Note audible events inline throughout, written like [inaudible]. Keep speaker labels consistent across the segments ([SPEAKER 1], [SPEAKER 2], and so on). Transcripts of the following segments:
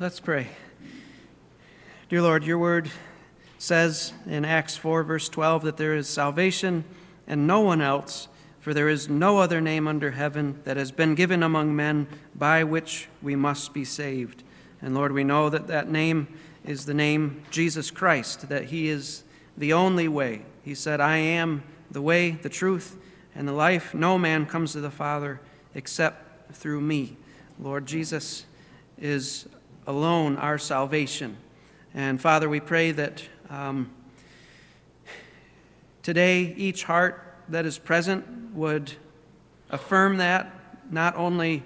[SPEAKER 1] Let's pray. Dear Lord, your word says in Acts 4, verse 12, that there is salvation and no one else, for there is no other name under heaven that has been given among men by which we must be saved. And Lord, we know that that name is the name Jesus Christ, that he is the only way. He said, I am the way, the truth, and the life. No man comes to the Father except through me. Lord Jesus is alone our salvation. And Father, we pray that um, today each heart that is present would affirm that, not only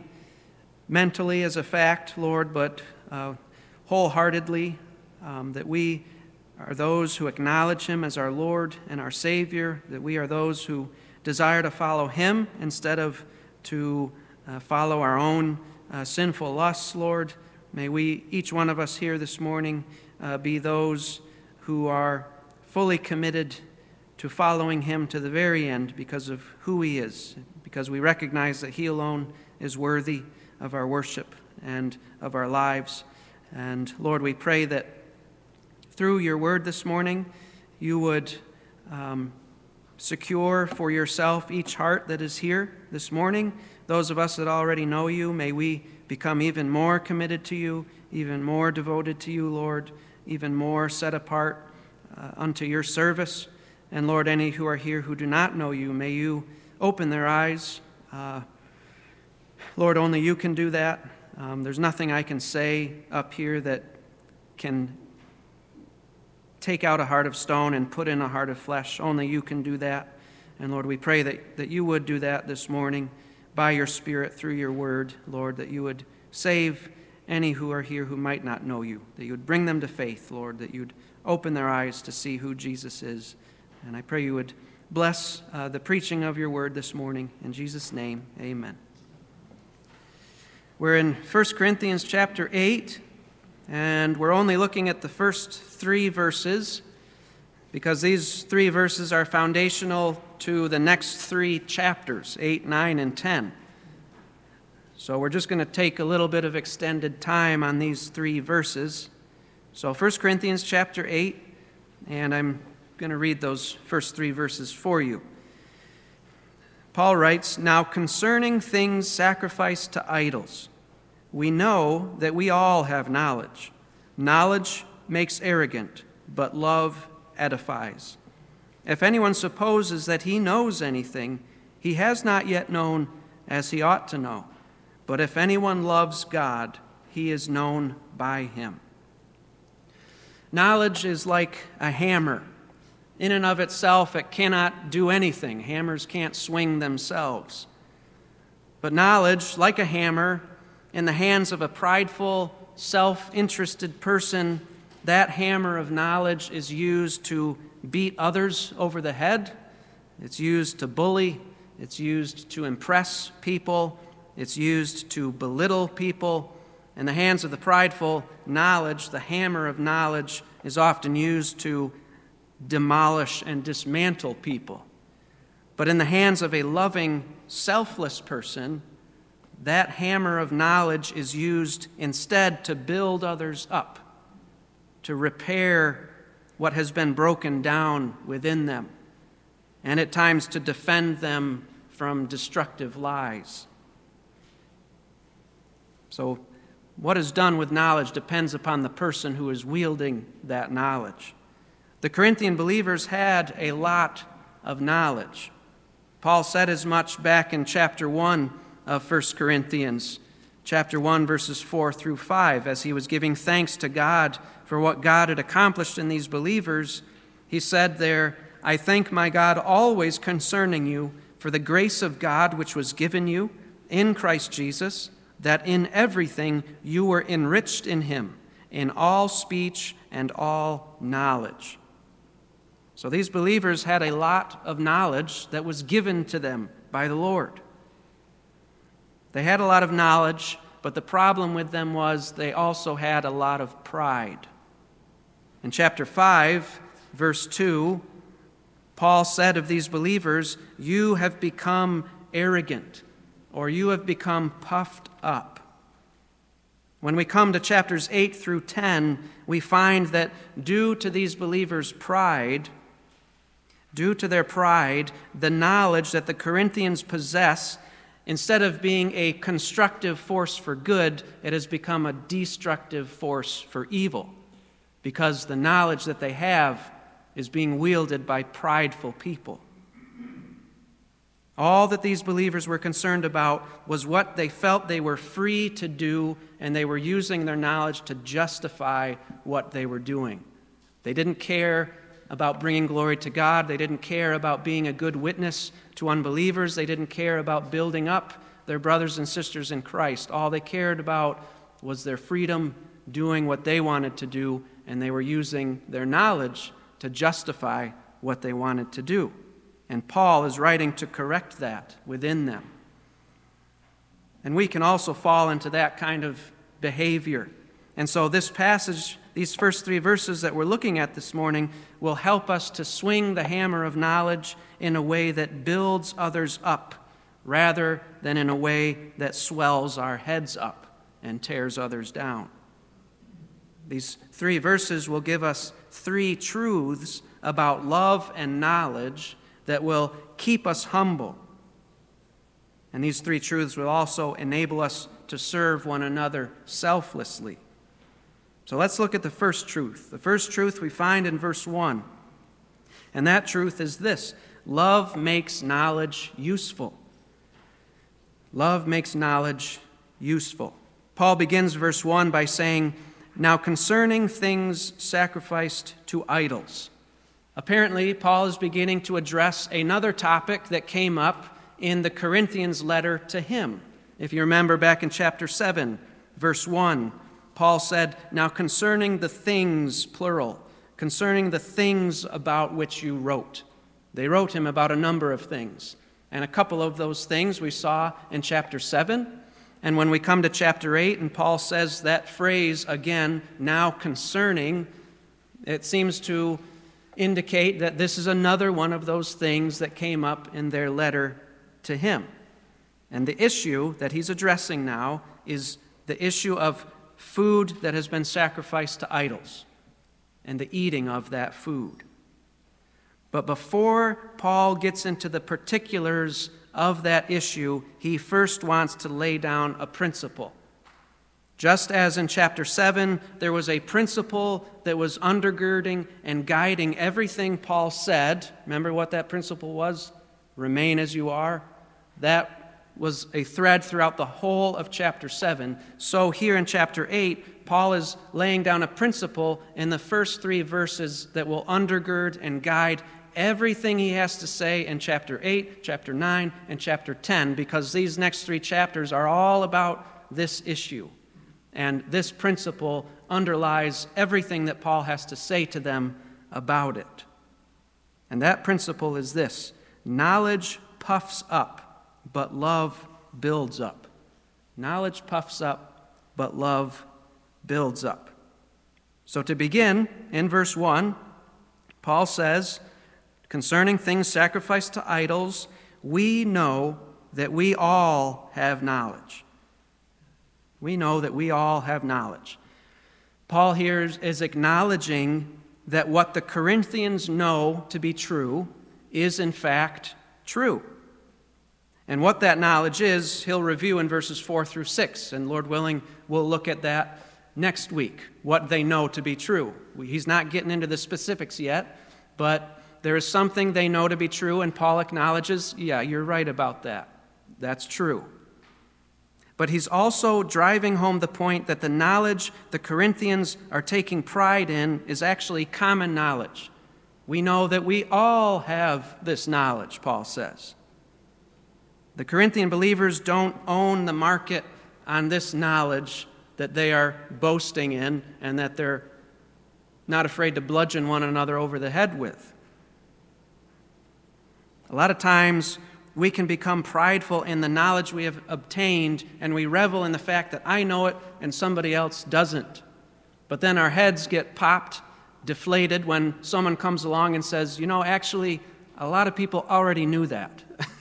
[SPEAKER 1] mentally as a fact, Lord, but uh, wholeheartedly, um, that we are those who acknowledge Him as our Lord and our Savior, that we are those who desire to follow Him instead of to uh, follow our own uh, sinful lusts, Lord. May we, each one of us here this morning, uh, be those who are fully committed to following Him to the very end because of who He is, because we recognize that He alone is worthy of our worship and of our lives. And Lord, we pray that through your word this morning, you would um, secure for yourself each heart that is here this morning. Those of us that already know you, may we become even more committed to you, even more devoted to you, Lord, even more set apart uh, unto your service. And Lord, any who are here who do not know you, may you open their eyes. Uh, Lord, only you can do that. Um, there's nothing I can say up here that can take out a heart of stone and put in a heart of flesh. Only you can do that. And Lord, we pray that, that you would do that this morning by your Spirit through your word, Lord, that you would save any who are here who might not know you, that you would bring them to faith, Lord, that you'd open their eyes to see who Jesus is. And I pray you would bless uh, the preaching of your word this morning. In Jesus' name, amen. We're in 1 Corinthians chapter 8, and we're only looking at the first three verses because these three verses are foundational to the next three chapters 8, 9, and 10. So we're just going to take a little bit of extended time on these three verses. So 1 Corinthians chapter 8, and I'm going to read those first three verses for you. Paul writes, Now concerning things sacrificed to idols, we know that we all have knowledge. Knowledge makes arrogant, but love edifies. If anyone supposes that he knows anything, he has not yet known as he ought to know. But if anyone loves God, he is known by him. Knowledge is like a hammer in and of itself, it cannot do anything. Hammers can't swing themselves. But knowledge, like a hammer, in the hands of a prideful, self interested person, that hammer of knowledge is used to beat others over the head. It's used to bully. It's used to impress people. It's used to belittle people. In the hands of the prideful, knowledge, the hammer of knowledge, is often used to demolish and dismantle people. But in the hands of a loving, selfless person, that hammer of knowledge is used instead to build others up, to repair what has been broken down within them, and at times to defend them from destructive lies. So, what is done with knowledge depends upon the person who is wielding that knowledge. The Corinthian believers had a lot of knowledge. Paul said as much back in chapter 1 of 1 Corinthians, chapter 1, verses 4 through 5, as he was giving thanks to God for what God had accomplished in these believers. He said there, I thank my God always concerning you for the grace of God which was given you in Christ Jesus, that in everything you were enriched in him, in all speech and all knowledge. So these believers had a lot of knowledge that was given to them by the Lord. They had a lot of knowledge, but the problem with them was they also had a lot of pride. In chapter 5, verse 2, Paul said of these believers, You have become arrogant, or you have become puffed up. When we come to chapters 8 through 10, we find that due to these believers' pride, due to their pride, the knowledge that the Corinthians possess, instead of being a constructive force for good, it has become a destructive force for evil because the knowledge that they have is being wielded by prideful people. All that these believers were concerned about was what they felt they were free to do, and they were using their knowledge to justify what they were doing. They didn't care about bringing glory to God. They didn't care about being a good witness to unbelievers. They didn't care about building up their brothers and sisters in Christ. All they cared about was their freedom, doing what they wanted to do, and they were using their knowledge to justify what they wanted to do. And Paul is writing to correct that within them. And we can also fall into that kind of behavior. And so, this passage, these first three verses that we're looking at this morning, will help us to swing the hammer of knowledge in a way that builds others up rather than in a way that swells our heads up and tears others down. These three verses will give us three truths about love and knowledge that will keep us humble. And these three truths will also enable us to serve one another selflessly. So let's look at the first truth. The first truth we find in verse 1. And that truth is this love makes knowledge useful. Love makes knowledge useful. Paul begins verse 1 by saying, Now concerning things sacrificed to idols. Apparently, Paul is beginning to address another topic that came up in the Corinthians letter to him. If you remember back in chapter 7, verse 1, Paul said, Now concerning the things, plural, concerning the things about which you wrote. They wrote him about a number of things. And a couple of those things we saw in chapter 7. And when we come to chapter 8, and Paul says that phrase again, now concerning, it seems to indicate that this is another one of those things that came up in their letter to him. And the issue that he's addressing now is the issue of food that has been sacrificed to idols and the eating of that food. But before Paul gets into the particulars of that issue, he first wants to lay down a principle. Just as in chapter 7, there was a principle that was undergirding and guiding everything Paul said. Remember what that principle was? Remain as you are. That was a thread throughout the whole of chapter 7. So here in chapter 8, Paul is laying down a principle in the first three verses that will undergird and guide everything he has to say in chapter 8, chapter 9, and chapter 10, because these next three chapters are all about this issue. And this principle underlies everything that Paul has to say to them about it. And that principle is this knowledge puffs up, but love builds up. Knowledge puffs up, but love builds up. So, to begin, in verse 1, Paul says, concerning things sacrificed to idols, we know that we all have knowledge we know that we all have knowledge. Paul here is acknowledging that what the Corinthians know to be true is, in fact, true. And what that knowledge is, he'll review in verses 4 through 6. And Lord willing, we'll look at that next week, what they know to be true. He's not getting into the specifics yet, but there is something they know to be true, and Paul acknowledges, yeah, you're right about that. That's true. But he's also driving home the point that the knowledge the Corinthians are taking pride in is actually common knowledge. We know that we all have this knowledge, Paul says. The Corinthian believers don't own the market on this knowledge that they are boasting in and that they're not afraid to bludgeon one another over the head with. A lot of times, we can become prideful in the knowledge we have obtained, and we revel in the fact that I know it and somebody else doesn't. But then our heads get popped, deflated, when someone comes along and says, You know, actually, a lot of people already knew that. [laughs]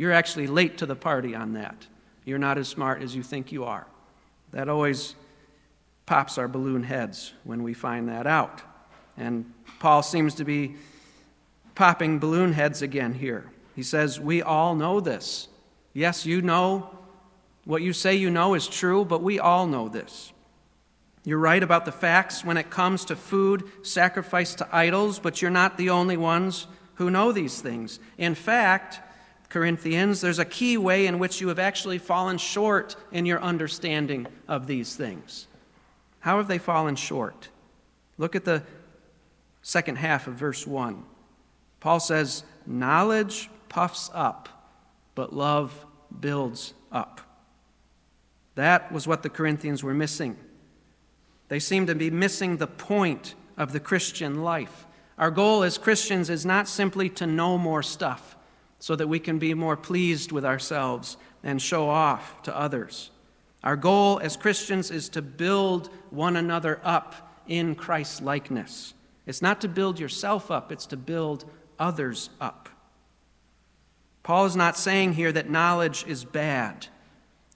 [SPEAKER 1] You're actually late to the party on that. You're not as smart as you think you are. That always pops our balloon heads when we find that out. And Paul seems to be popping balloon heads again here. He says, We all know this. Yes, you know what you say you know is true, but we all know this. You're right about the facts when it comes to food sacrificed to idols, but you're not the only ones who know these things. In fact, Corinthians, there's a key way in which you have actually fallen short in your understanding of these things. How have they fallen short? Look at the second half of verse 1. Paul says, Knowledge puffs up, but love builds up. That was what the Corinthians were missing. They seem to be missing the point of the Christian life. Our goal as Christians is not simply to know more stuff so that we can be more pleased with ourselves and show off to others. Our goal as Christians is to build one another up in Christ's likeness. It's not to build yourself up, it's to build others up. Paul is not saying here that knowledge is bad.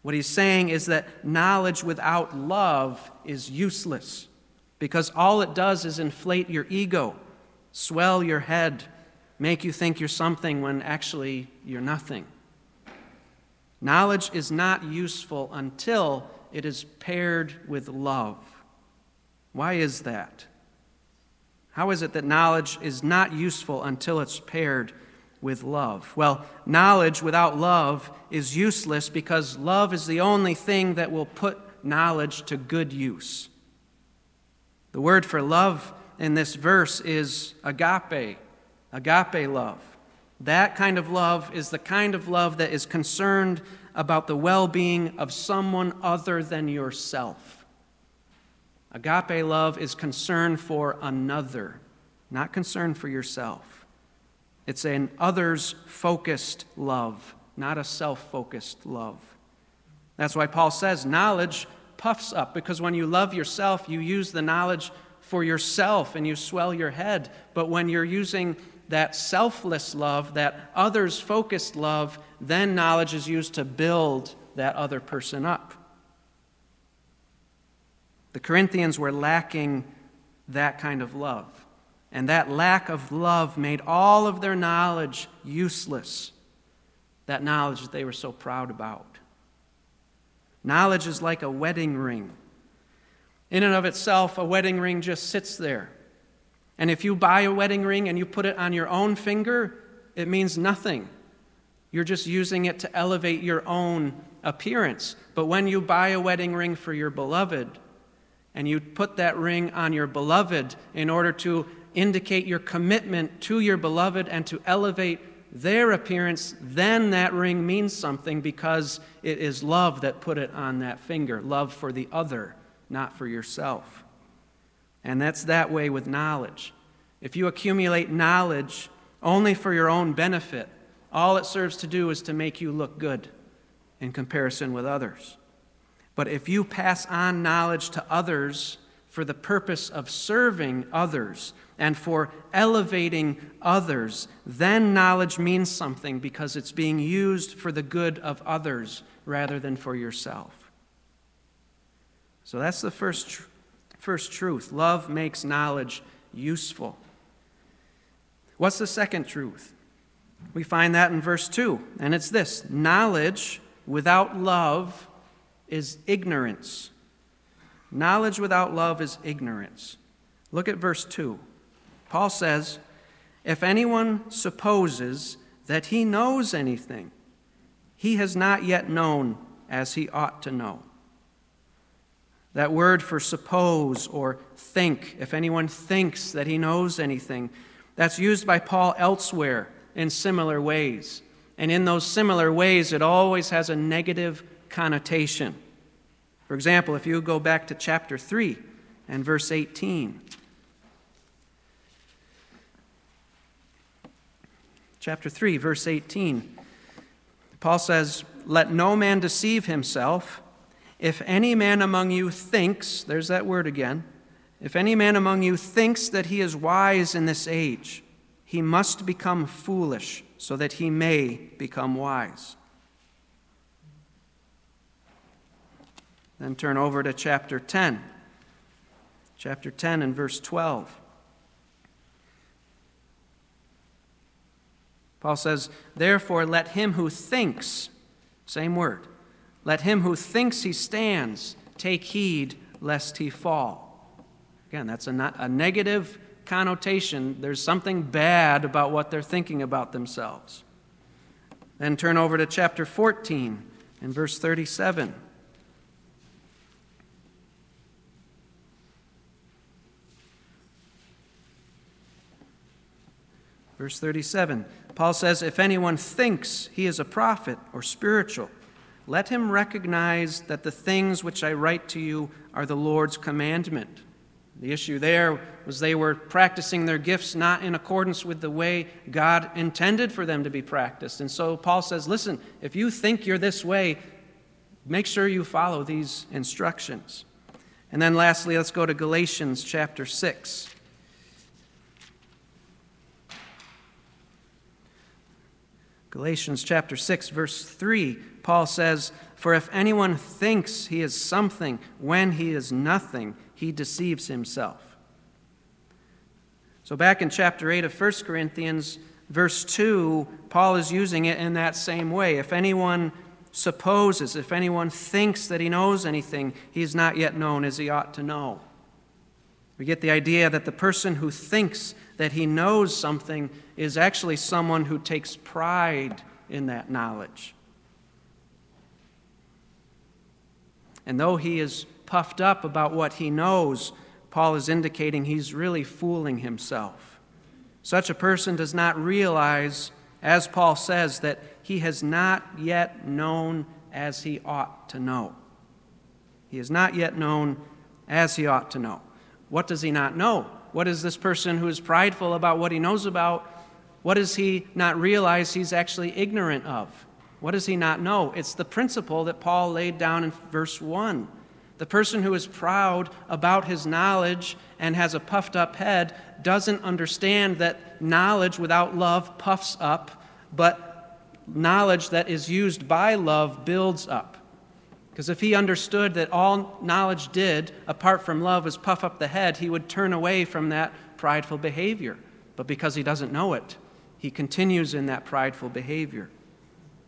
[SPEAKER 1] What he's saying is that knowledge without love is useless because all it does is inflate your ego, swell your head, make you think you're something when actually you're nothing. Knowledge is not useful until it is paired with love. Why is that? How is it that knowledge is not useful until it's paired with love? Well, knowledge without love is useless because love is the only thing that will put knowledge to good use. The word for love in this verse is agape, agape love. That kind of love is the kind of love that is concerned about the well being of someone other than yourself. Agape love is concern for another, not concern for yourself. It's an others focused love, not a self focused love. That's why Paul says knowledge puffs up, because when you love yourself, you use the knowledge for yourself and you swell your head. But when you're using that selfless love, that others focused love, then knowledge is used to build that other person up. The Corinthians were lacking that kind of love. And that lack of love made all of their knowledge useless. That knowledge that they were so proud about. Knowledge is like a wedding ring. In and of itself, a wedding ring just sits there. And if you buy a wedding ring and you put it on your own finger, it means nothing. You're just using it to elevate your own appearance. But when you buy a wedding ring for your beloved, and you put that ring on your beloved in order to indicate your commitment to your beloved and to elevate their appearance, then that ring means something because it is love that put it on that finger love for the other, not for yourself. And that's that way with knowledge. If you accumulate knowledge only for your own benefit, all it serves to do is to make you look good in comparison with others. But if you pass on knowledge to others for the purpose of serving others, and for elevating others, then knowledge means something because it's being used for the good of others rather than for yourself. So that's the first, first truth. Love makes knowledge useful. What's the second truth? We find that in verse 2, and it's this knowledge without love is ignorance. Knowledge without love is ignorance. Look at verse 2. Paul says, If anyone supposes that he knows anything, he has not yet known as he ought to know. That word for suppose or think, if anyone thinks that he knows anything, that's used by Paul elsewhere in similar ways. And in those similar ways, it always has a negative connotation. For example, if you go back to chapter 3 and verse 18, chapter 3, verse 18. Paul says, Let no man deceive himself. If any man among you thinks, there's that word again, if any man among you thinks that he is wise in this age, he must become foolish so that he may become wise. Then turn over to chapter 10 chapter 10 and verse 12. Paul says, Therefore, let him who thinks, same word, let him who thinks he stands take heed lest he fall. Again, that's a, a negative connotation. There's something bad about what they're thinking about themselves. Then turn over to chapter 14 and verse 37. Verse 37, Paul says, If anyone thinks he is a prophet or spiritual, let him recognize that the things which I write to you are the Lord's commandment. The issue there was they were practicing their gifts not in accordance with the way God intended for them to be practiced. And so Paul says, Listen, if you think you're this way, make sure you follow these instructions. And then lastly, let's go to Galatians chapter 6. Galatians chapter 6, verse 3, Paul says, For if anyone thinks he is something when he is nothing, he deceives himself. So, back in chapter 8 of 1 Corinthians, verse 2, Paul is using it in that same way. If anyone supposes, if anyone thinks that he knows anything, he is not yet known as he ought to know. We get the idea that the person who thinks that he knows something is actually someone who takes pride in that knowledge. And though he is puffed up about what he knows, Paul is indicating he's really fooling himself. Such a person does not realize, as Paul says, that he has not yet known as he ought to know. He has not yet known as he ought to know. What does he not know? What is this person who is prideful about what he knows about? What does he not realize he's actually ignorant of? What does he not know? It's the principle that Paul laid down in verse 1. The person who is proud about his knowledge and has a puffed up head doesn't understand that knowledge without love puffs up, but knowledge that is used by love builds up. Because if he understood that all knowledge did, apart from love, is puff up the head, he would turn away from that prideful behavior. But because he doesn't know it, he continues in that prideful behavior.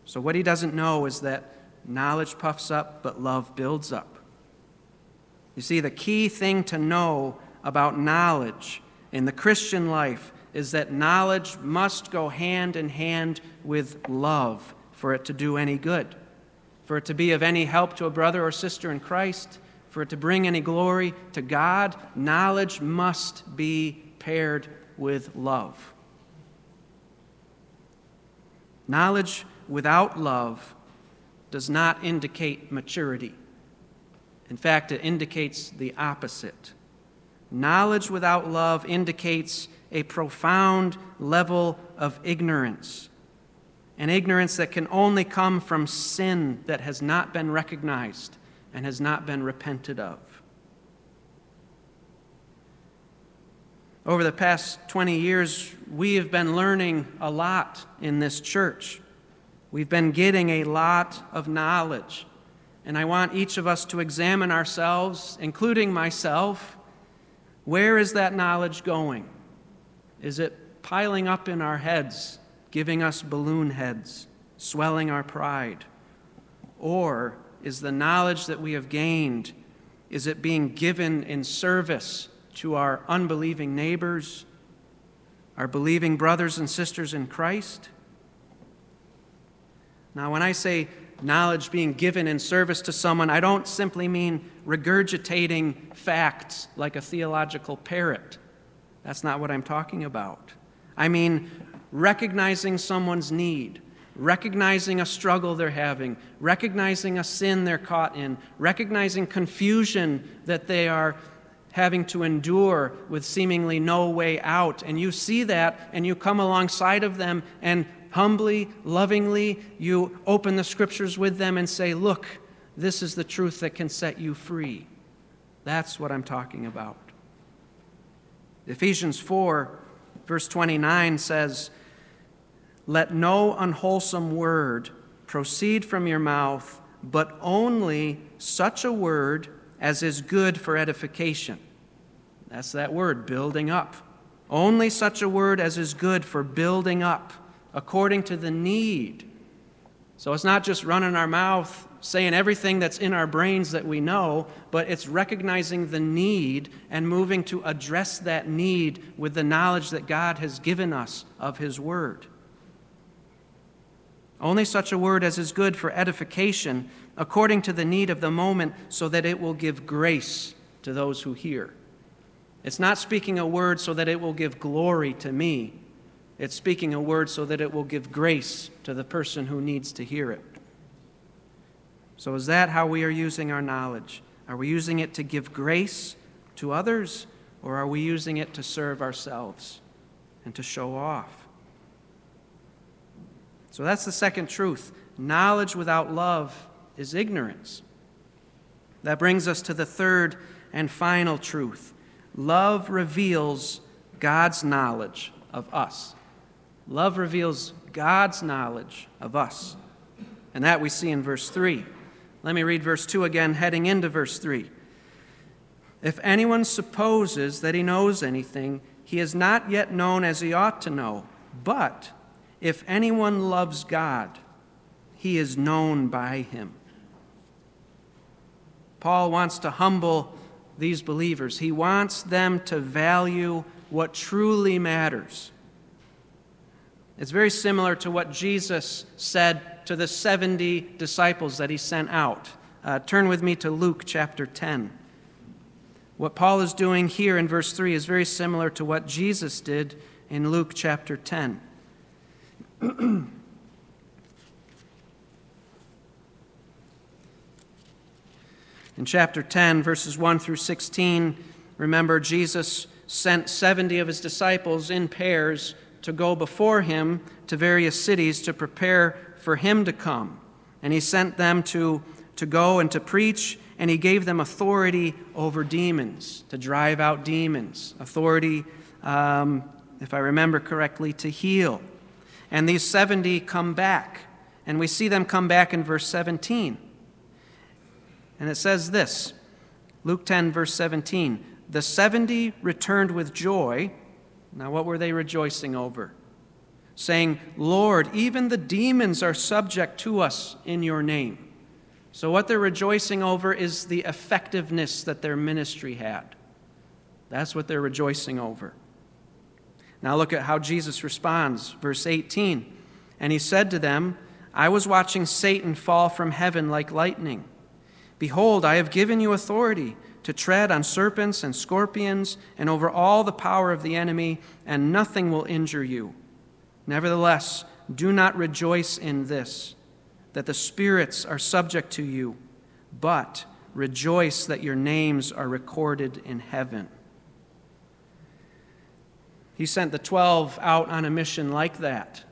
[SPEAKER 1] So, what he doesn't know is that knowledge puffs up, but love builds up. You see, the key thing to know about knowledge in the Christian life is that knowledge must go hand in hand with love for it to do any good for it to be of any help to a brother or sister in Christ, for it to bring any glory to God, knowledge must be paired with love. Knowledge without love does not indicate maturity. In fact, it indicates the opposite. Knowledge without love indicates a profound level of ignorance an ignorance that can only come from sin that has not been recognized and has not been repented of. Over the past 20 years, we have been learning a lot in this church. We've been getting a lot of knowledge. And I want each of us to examine ourselves, including myself. Where is that knowledge going? Is it piling up in our heads giving us balloon heads, swelling our pride? Or is the knowledge that we have gained, is it being given in service to our unbelieving neighbors, our believing brothers and sisters in Christ? Now, when I say knowledge being given in service to someone, I don't simply mean regurgitating facts like a theological parrot. That's not what I'm talking about. I mean recognizing someone's need, recognizing a struggle they're having, recognizing a sin they're caught in, recognizing confusion that they are having to endure with seemingly no way out. And you see that and you come alongside of them and humbly, lovingly, you open the scriptures with them and say, Look, this is the truth that can set you free. That's what I'm talking about. Ephesians 4 Verse 29 says, Let no unwholesome word proceed from your mouth, but only such a word as is good for edification, That's that word, building up. Only such a word as is good for building up, according to the need. So it's not just running our mouth saying everything that's in our brains that we know, but it's recognizing the need and moving to address that need with the knowledge that God has given us of His Word. Only such a word as is good for edification, according to the need of the moment, so that it will give grace to those who hear. It's not speaking a word so that it will give glory to me. It's speaking a word so that it will give grace to the person who needs to hear it. So, is that how we are using our knowledge? Are we using it to give grace to others, or are we using it to serve ourselves and to show off? So, that's the second truth. Knowledge without love is ignorance. That brings us to the third and final truth love reveals God's knowledge of us. Love reveals God's knowledge of us. And that we see in verse 3. Let me read verse 2 again, heading into verse 3. If anyone supposes that he knows anything, he is not yet known as he ought to know. But if anyone loves God, he is known by him. Paul wants to humble these believers. He wants them to value what truly matters. It's very similar to what Jesus said to the 70 disciples that he sent out. Uh, turn with me to Luke chapter 10. What Paul is doing here in verse 3 is very similar to what Jesus did in Luke chapter 10. [clears throat] in chapter 10, verses 1 through 16, remember Jesus sent 70 of his disciples in pairs to go before him to various cities to prepare for him to come. And he sent them to, to go and to preach, and he gave them authority over demons, to drive out demons, authority, um, if I remember correctly, to heal. And these 70 come back, and we see them come back in verse 17. And it says this Luke 10, verse 17 The 70 returned with joy. Now, what were they rejoicing over? saying, Lord, even the demons are subject to us in your name. So, what they're rejoicing over is the effectiveness that their ministry had. That's what they're rejoicing over. Now, look at how Jesus responds. Verse 18 And he said to them, I was watching Satan fall from heaven like lightning. Behold, I have given you authority to tread on serpents and scorpions and over all the power of the enemy, and nothing will injure you. Nevertheless, do not rejoice in this, that the spirits are subject to you, but rejoice that your names are recorded in heaven. He sent the twelve out on a mission like that.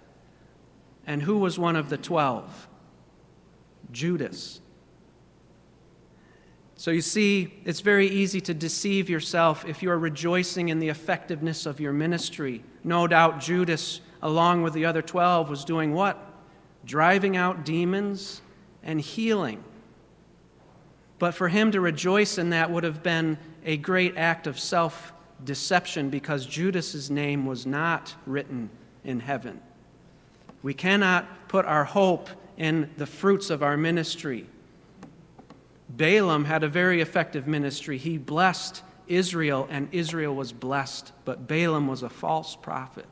[SPEAKER 1] And who was one of the twelve? Judas. So you see, it's very easy to deceive yourself if you are rejoicing in the effectiveness of your ministry. No doubt Judas along with the other 12, was doing what? Driving out demons and healing. But for him to rejoice in that would have been a great act of self deception because Judas's name was not written in heaven. We cannot put our hope in the fruits of our ministry. Balaam had a very effective ministry. He blessed Israel, and Israel was blessed, but Balaam was a false prophet.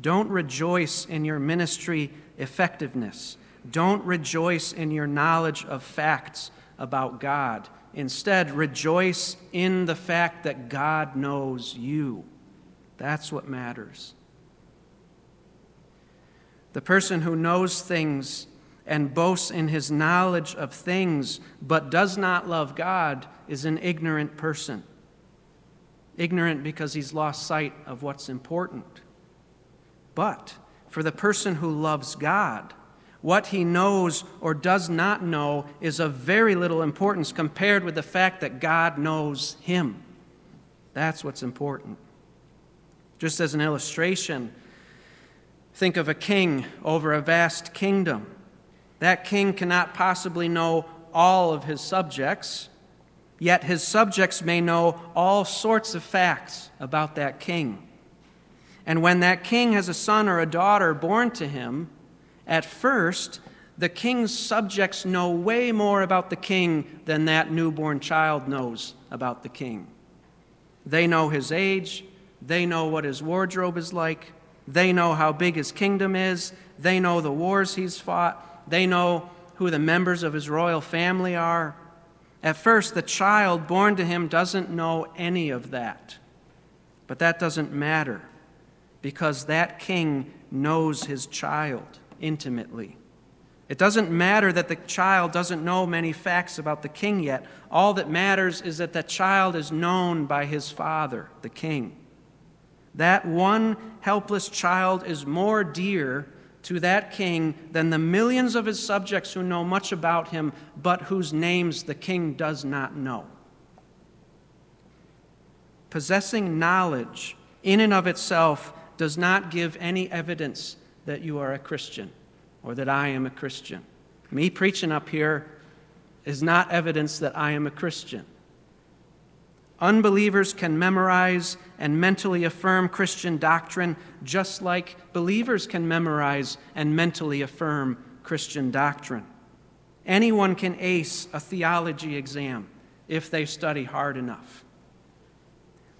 [SPEAKER 1] Don't rejoice in your ministry effectiveness. Don't rejoice in your knowledge of facts about God. Instead, rejoice in the fact that God knows you. That's what matters. The person who knows things and boasts in his knowledge of things but does not love God is an ignorant person. Ignorant because he's lost sight of what's important. But for the person who loves God, what he knows or does not know is of very little importance compared with the fact that God knows him. That's what's important. Just as an illustration, think of a king over a vast kingdom. That king cannot possibly know all of his subjects. Yet his subjects may know all sorts of facts about that king. And when that king has a son or a daughter born to him, at first, the king's subjects know way more about the king than that newborn child knows about the king. They know his age, they know what his wardrobe is like, they know how big his kingdom is, they know the wars he's fought, they know who the members of his royal family are. At first, the child born to him doesn't know any of that. But that doesn't matter because that king knows his child intimately. It doesn't matter that the child doesn't know many facts about the king yet. All that matters is that the child is known by his father, the king. That one helpless child is more dear to that king than the millions of his subjects who know much about him, but whose names the king does not know. Possessing knowledge in and of itself does not give any evidence that you are a Christian or that I am a Christian. Me preaching up here is not evidence that I am a Christian. Unbelievers can memorize and mentally affirm Christian doctrine just like believers can memorize and mentally affirm Christian doctrine. Anyone can ace a theology exam if they study hard enough.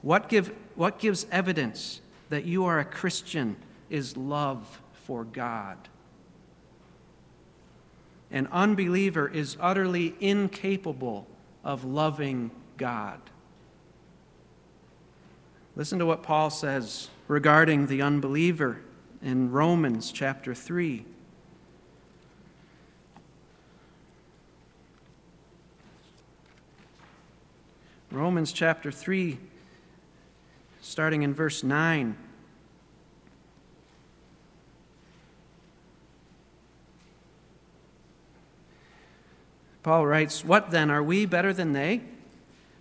[SPEAKER 1] What, give, what gives evidence that you are a Christian is love for God. An unbeliever is utterly incapable of loving God. Listen to what Paul says regarding the unbeliever in Romans chapter 3. Romans chapter 3, starting in verse 9. Paul writes, What then? Are we better than they?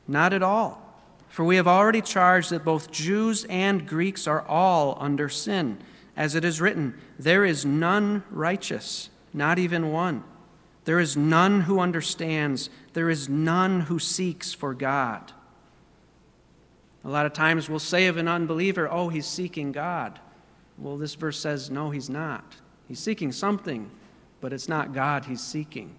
[SPEAKER 1] Not at all. For we have already charged that both Jews and Greeks are all under sin. As it is written, There is none righteous, not even one. There is none who understands. There is none who seeks for God. A lot of times we'll say of an unbeliever, Oh, he's seeking God. Well, this verse says, No, he's not. He's seeking something, but it's not God he's seeking.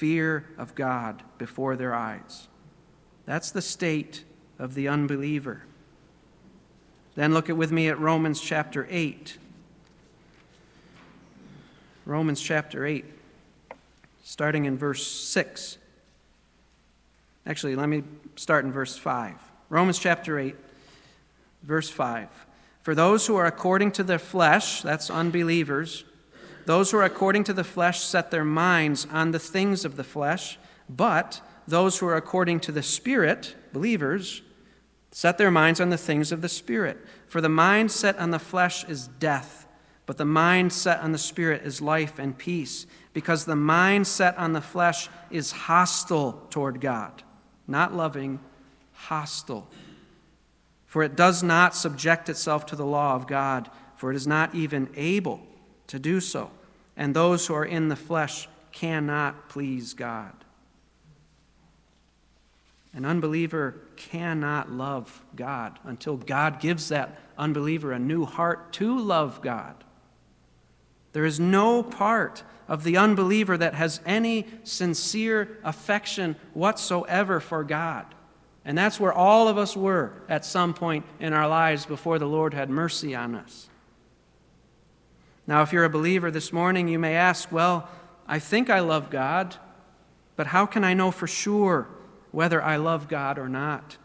[SPEAKER 1] fear of God before their eyes. That's the state of the unbeliever. Then look at with me at Romans chapter 8. Romans chapter 8, starting in verse 6. Actually, let me start in verse 5. Romans chapter 8, verse 5. For those who are according to their flesh, that's unbelievers, those who are according to the flesh set their minds on the things of the flesh, but those who are according to the Spirit, believers, set their minds on the things of the Spirit. For the mind set on the flesh is death, but the mind set on the Spirit is life and peace, because the mind set on the flesh is hostile toward God, not loving, hostile. For it does not subject itself to the law of God, for it is not even able to do so. And those who are in the flesh cannot please God. An unbeliever cannot love God until God gives that unbeliever a new heart to love God. There is no part of the unbeliever that has any sincere affection whatsoever for God. And that's where all of us were at some point in our lives before the Lord had mercy on us. Now, if you're a believer this morning, you may ask, well, I think I love God, but how can I know for sure whether I love God or not?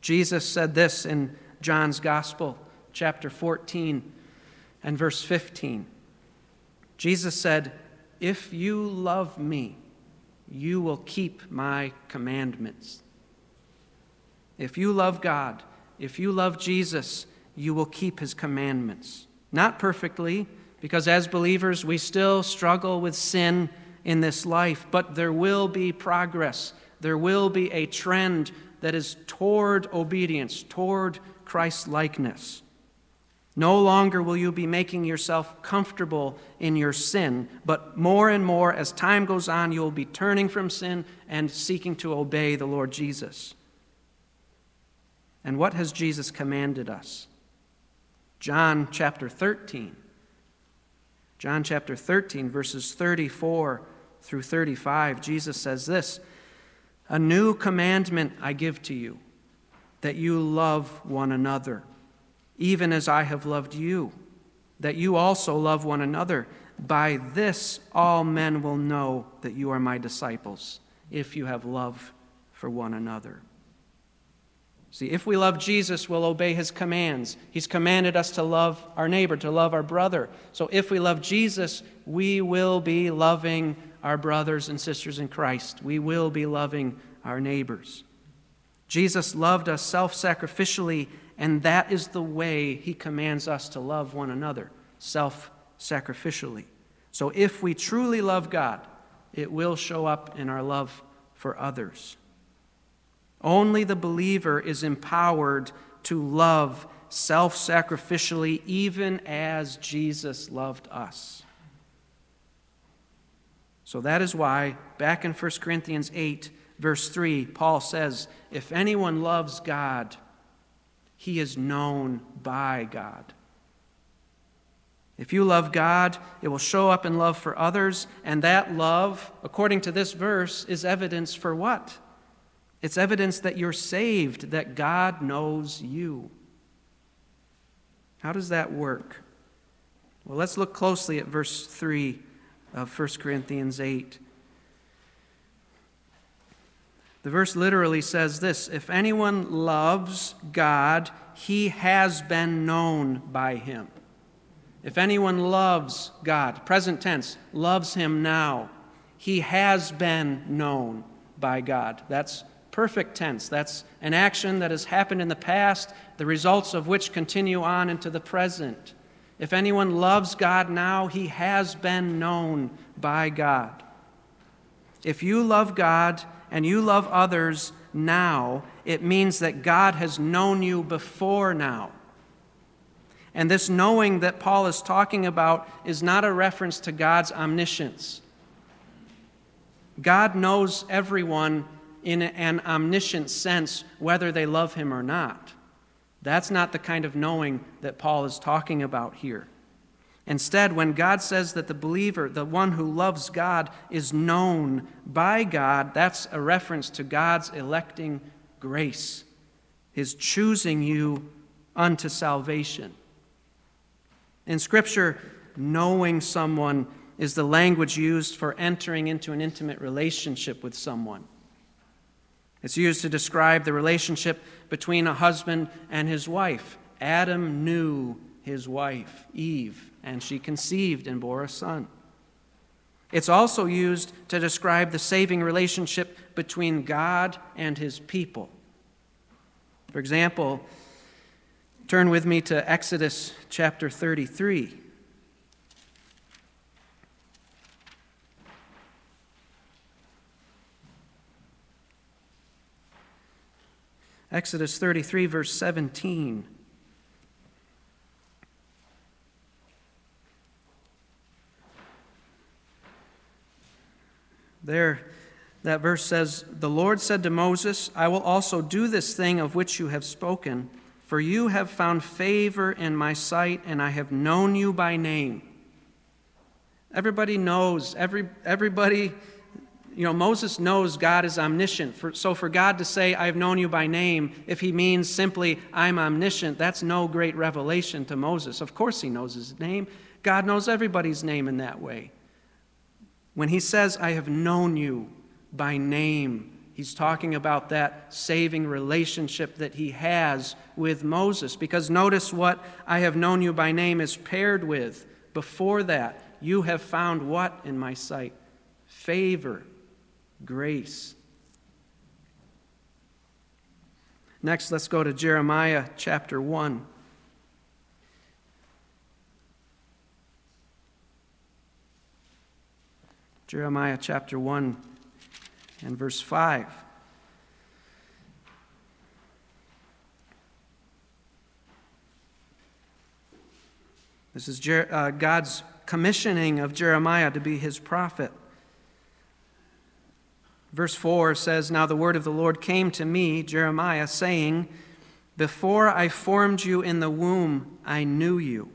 [SPEAKER 1] Jesus said this in John's Gospel, chapter 14 and verse 15. Jesus said, If you love me, you will keep my commandments. If you love God, if you love Jesus, you will keep his commandments. Not perfectly, because as believers, we still struggle with sin in this life, but there will be progress. There will be a trend that is toward obedience, toward Christ likeness. No longer will you be making yourself comfortable in your sin, but more and more, as time goes on, you will be turning from sin and seeking to obey the Lord Jesus. And what has Jesus commanded us? John chapter 13. John chapter 13, verses 34 through 35, Jesus says this A new commandment I give to you, that you love one another even as I have loved you, that you also love one another. By this all men will know that you are my disciples, if you have love for one another. See, if we love Jesus, we'll obey his commands. He's commanded us to love our neighbor, to love our brother. So if we love Jesus, we will be loving our brothers and sisters in Christ. We will be loving our neighbors. Jesus loved us self sacrificially and that is the way he commands us to love one another, self sacrificially. So if we truly love God, it will show up in our love for others. Only the believer is empowered to love self sacrificially, even as Jesus loved us. So that is why, back in 1 Corinthians 8, verse 3, Paul says, If anyone loves God, he is known by God. If you love God, it will show up in love for others, and that love, according to this verse, is evidence for what? It's evidence that you're saved, that God knows you. How does that work? Well, let's look closely at verse 3 of 1 Corinthians 8. The verse literally says this If anyone loves God, he has been known by him. If anyone loves God, present tense, loves him now, he has been known by God. That's perfect tense. That's an action that has happened in the past, the results of which continue on into the present. If anyone loves God now, he has been known by God. If you love God, and you love others now, it means that God has known you before now. And this knowing that Paul is talking about is not a reference to God's omniscience. God knows everyone in an omniscient sense, whether they love him or not. That's not the kind of knowing that Paul is talking about here. Instead, when God says that the believer, the one who loves God, is known by God, that's a reference to God's electing grace, His choosing you unto salvation. In Scripture, knowing someone is the language used for entering into an intimate relationship with someone. It's used to describe the relationship between a husband and his wife. Adam knew his wife, Eve and she conceived and bore a son. It's also used to describe the saving relationship between God and his people. For example, turn with me to Exodus chapter 33. Exodus 33, verse 17. There, that verse says, The Lord said to Moses, I will also do this thing of which you have spoken, for you have found favor in my sight, and I have known you by name. Everybody knows, every, everybody, you know, Moses knows God is omniscient. For, so for God to say, I've known you by name, if he means simply, I'm omniscient, that's no great revelation to Moses. Of course he knows his name. God knows everybody's name in that way. When he says, I have known you by name, he's talking about that saving relationship that he has with Moses. Because notice what I have known you by name is paired with. Before that, you have found what in my sight? Favor, grace. Next, let's go to Jeremiah chapter 1. Jeremiah chapter 1 and verse 5. This is Jer- uh, God's commissioning of Jeremiah to be his prophet. Verse 4 says, Now the word of the Lord came to me, Jeremiah, saying, Before I formed you in the womb, I knew you.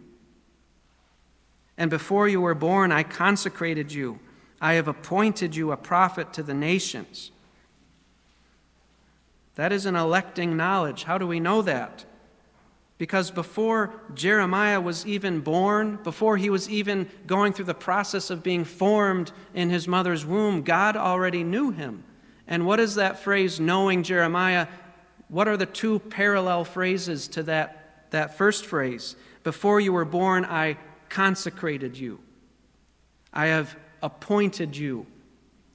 [SPEAKER 1] And before you were born, I consecrated you. I have appointed you a prophet to the nations. That is an electing knowledge. How do we know that? Because before Jeremiah was even born, before he was even going through the process of being formed in his mother's womb, God already knew him. And what is that phrase, knowing Jeremiah? What are the two parallel phrases to that, that first phrase? Before you were born, I consecrated you. I have appointed you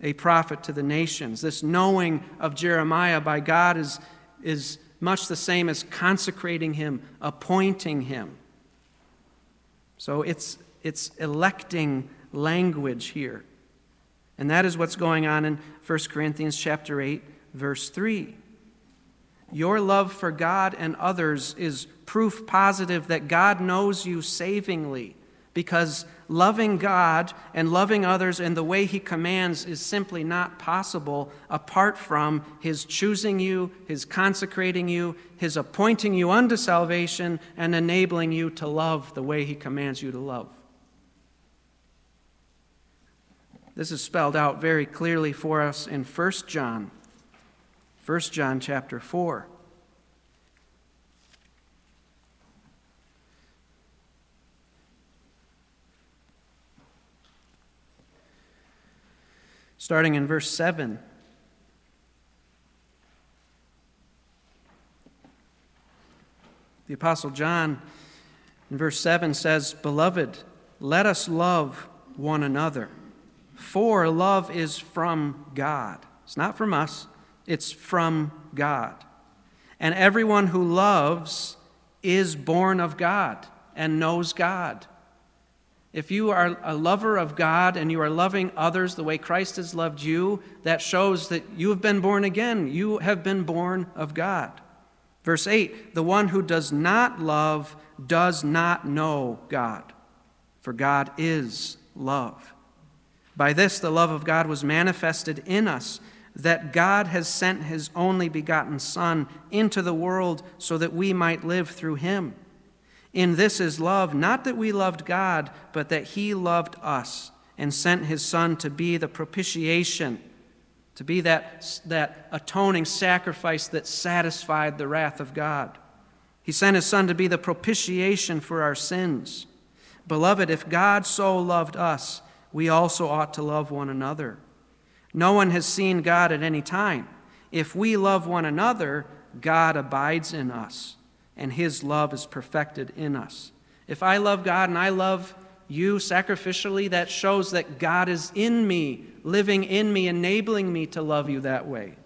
[SPEAKER 1] a prophet to the nations. This knowing of Jeremiah by God is, is much the same as consecrating him, appointing him. So it's, it's electing language here. And that is what's going on in 1 Corinthians chapter 8 verse 3. Your love for God and others is proof positive that God knows you savingly because loving God and loving others in the way He commands is simply not possible apart from His choosing you, His consecrating you, His appointing you unto salvation, and enabling you to love the way He commands you to love. This is spelled out very clearly for us in 1 John, 1 John chapter 4. Starting in verse 7. The Apostle John in verse 7 says, Beloved, let us love one another, for love is from God. It's not from us, it's from God. And everyone who loves is born of God and knows God. If you are a lover of God and you are loving others the way Christ has loved you, that shows that you have been born again. You have been born of God. Verse 8 The one who does not love does not know God, for God is love. By this, the love of God was manifested in us, that God has sent his only begotten Son into the world so that we might live through him. In this is love, not that we loved God, but that He loved us and sent His Son to be the propitiation, to be that, that atoning sacrifice that satisfied the wrath of God. He sent His Son to be the propitiation for our sins. Beloved, if God so loved us, we also ought to love one another. No one has seen God at any time. If we love one another, God abides in us and His love is perfected in us. If I love God and I love you sacrificially, that shows that God is in me, living in me, enabling me to love you that way.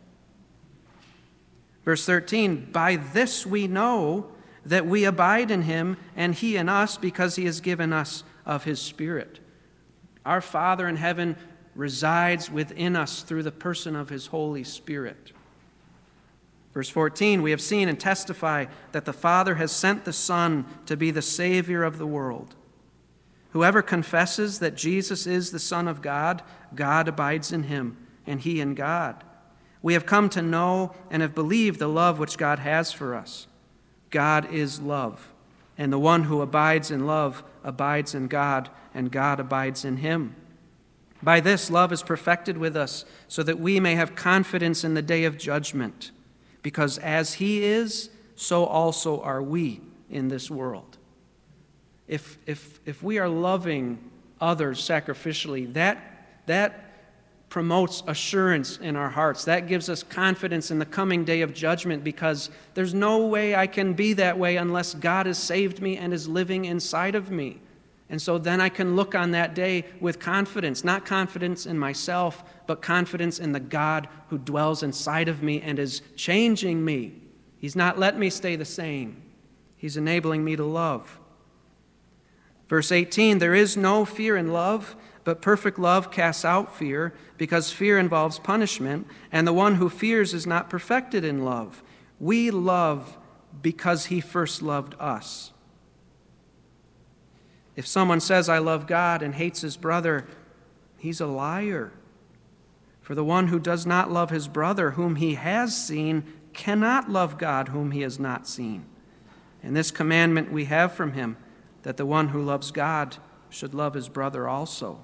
[SPEAKER 1] Verse 13 By this we know that we abide in Him and He in us because He has given us of His Spirit. Our Father in heaven resides within us through the person of His Holy Spirit. Verse 14, we have seen and testify that the Father has sent the Son to be the Savior of the world. Whoever confesses that Jesus is the Son of God, God abides in him, and he in God. We have come to know and have believed the love which God has for us. God is love, and the one who abides in love abides in God, and God abides in him. By this, love is perfected with us, so that we may have confidence in the day of judgment because as He is, so also are we in this world. If, if, if we are loving others sacrificially, that, that promotes assurance in our hearts. That gives us confidence in the coming day of judgment because there's no way I can be that way unless God has saved me and is living inside of me. And so then I can look on that day with confidence, not confidence in myself, but confidence in the God who dwells inside of me and is changing me He's not letting me stay the same, He's enabling me to love. Verse 18 There is no fear in love, but perfect love casts out fear, because fear involves punishment, and the one who fears is not perfected in love. We love because he first loved us. If someone says, I love God, and hates his brother, he's a liar. For the one who does not love his brother, whom he has seen, cannot love God, whom he has not seen. And this commandment we have from him that the one who loves God should love his brother also.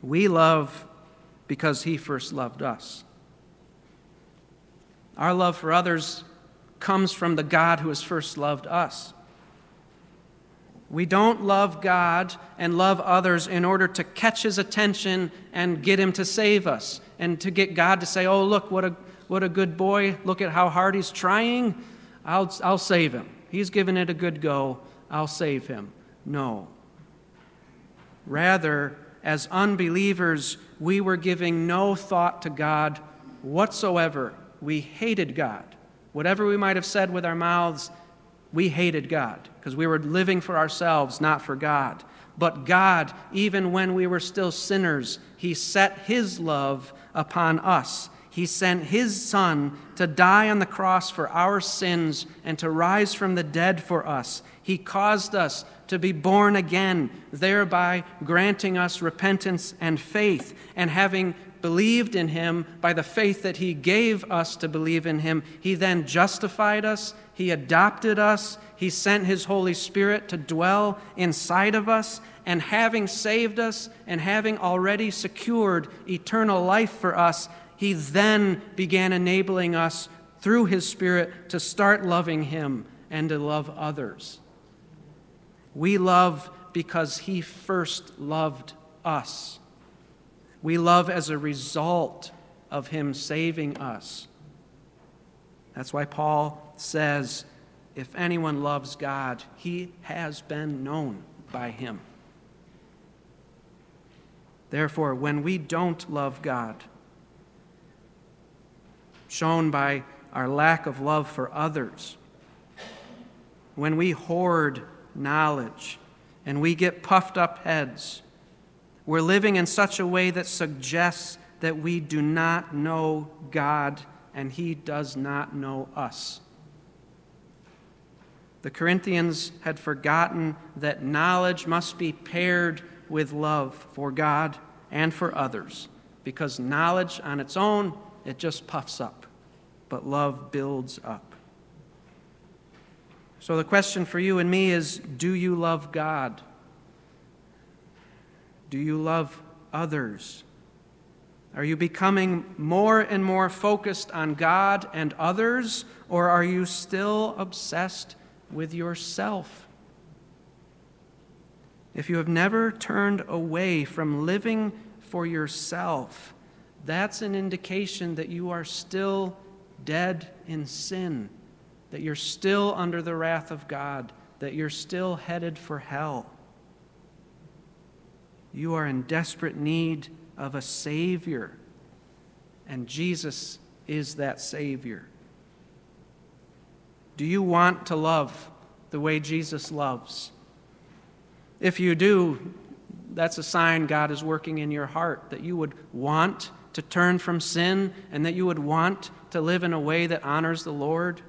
[SPEAKER 1] We love because he first loved us. Our love for others comes from the God who has first loved us. We don't love God and love others in order to catch his attention and get him to save us and to get God to say, Oh, look, what a, what a good boy. Look at how hard he's trying. I'll, I'll save him. He's given it a good go. I'll save him. No. Rather, as unbelievers, we were giving no thought to God whatsoever. We hated God. Whatever we might have said with our mouths, we hated God because we were living for ourselves, not for God. But God, even when we were still sinners, He set His love upon us. He sent His Son to die on the cross for our sins and to rise from the dead for us. He caused us to be born again, thereby granting us repentance and faith. And having believed in him by the faith that he gave us to believe in him, he then justified us, he adopted us, he sent his Holy Spirit to dwell inside of us, and having saved us and having already secured eternal life for us, he then began enabling us through his Spirit to start loving him and to love others. We love because he first loved us. We love as a result of Him saving us. That's why Paul says, if anyone loves God, he has been known by Him. Therefore, when we don't love God, shown by our lack of love for others, when we hoard knowledge and we get puffed up heads, we're living in such a way that suggests that we do not know God and He does not know us. The Corinthians had forgotten that knowledge must be paired with love for God and for others, because knowledge on its own, it just puffs up, but love builds up. So the question for you and me is do you love God? Do you love others? Are you becoming more and more focused on God and others, or are you still obsessed with yourself? If you have never turned away from living for yourself, that's an indication that you are still dead in sin, that you're still under the wrath of God, that you're still headed for hell. You are in desperate need of a Savior, and Jesus is that Savior. Do you want to love the way Jesus loves? If you do, that's a sign God is working in your heart that you would want to turn from sin and that you would want to live in a way that honors the Lord.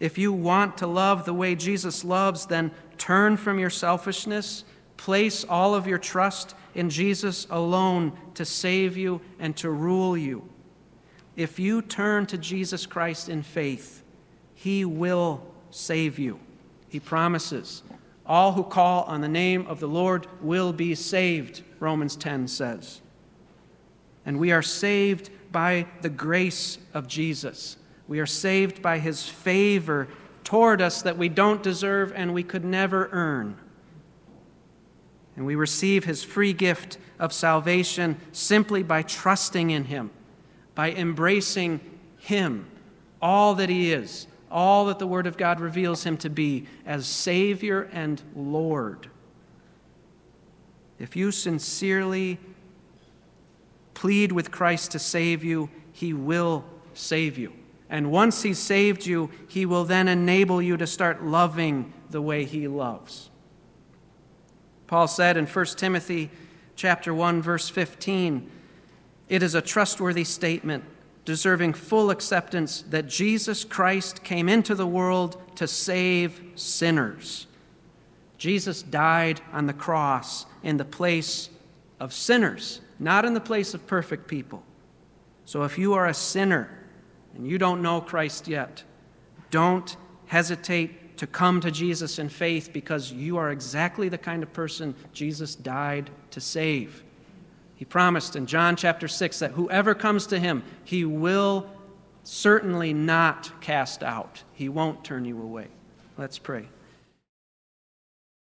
[SPEAKER 1] If you want to love the way Jesus loves, then turn from your selfishness Place all of your trust in Jesus alone to save you and to rule you. If you turn to Jesus Christ in faith, he will save you. He promises. All who call on the name of the Lord will be saved, Romans 10 says. And we are saved by the grace of Jesus. We are saved by his favor toward us that we don't deserve and we could never earn. And we receive his free gift of salvation simply by trusting in him, by embracing him, all that he is, all that the Word of God reveals him to be as Savior and Lord. If you sincerely plead with Christ to save you, he will save you. And once He's saved you, He will then enable you to start loving the way He loves. Paul said in 1 Timothy chapter 1 verse 15, it is a trustworthy statement deserving full acceptance that Jesus Christ came into the world to save sinners. Jesus died on the cross in the place of sinners, not in the place of perfect people. So if you are a sinner and you don't know Christ yet, don't hesitate to come to Jesus in faith because you are exactly the kind of person Jesus died to save. He promised in John chapter 6 that whoever comes to him, he will certainly not cast out. He won't turn you away. Let's pray.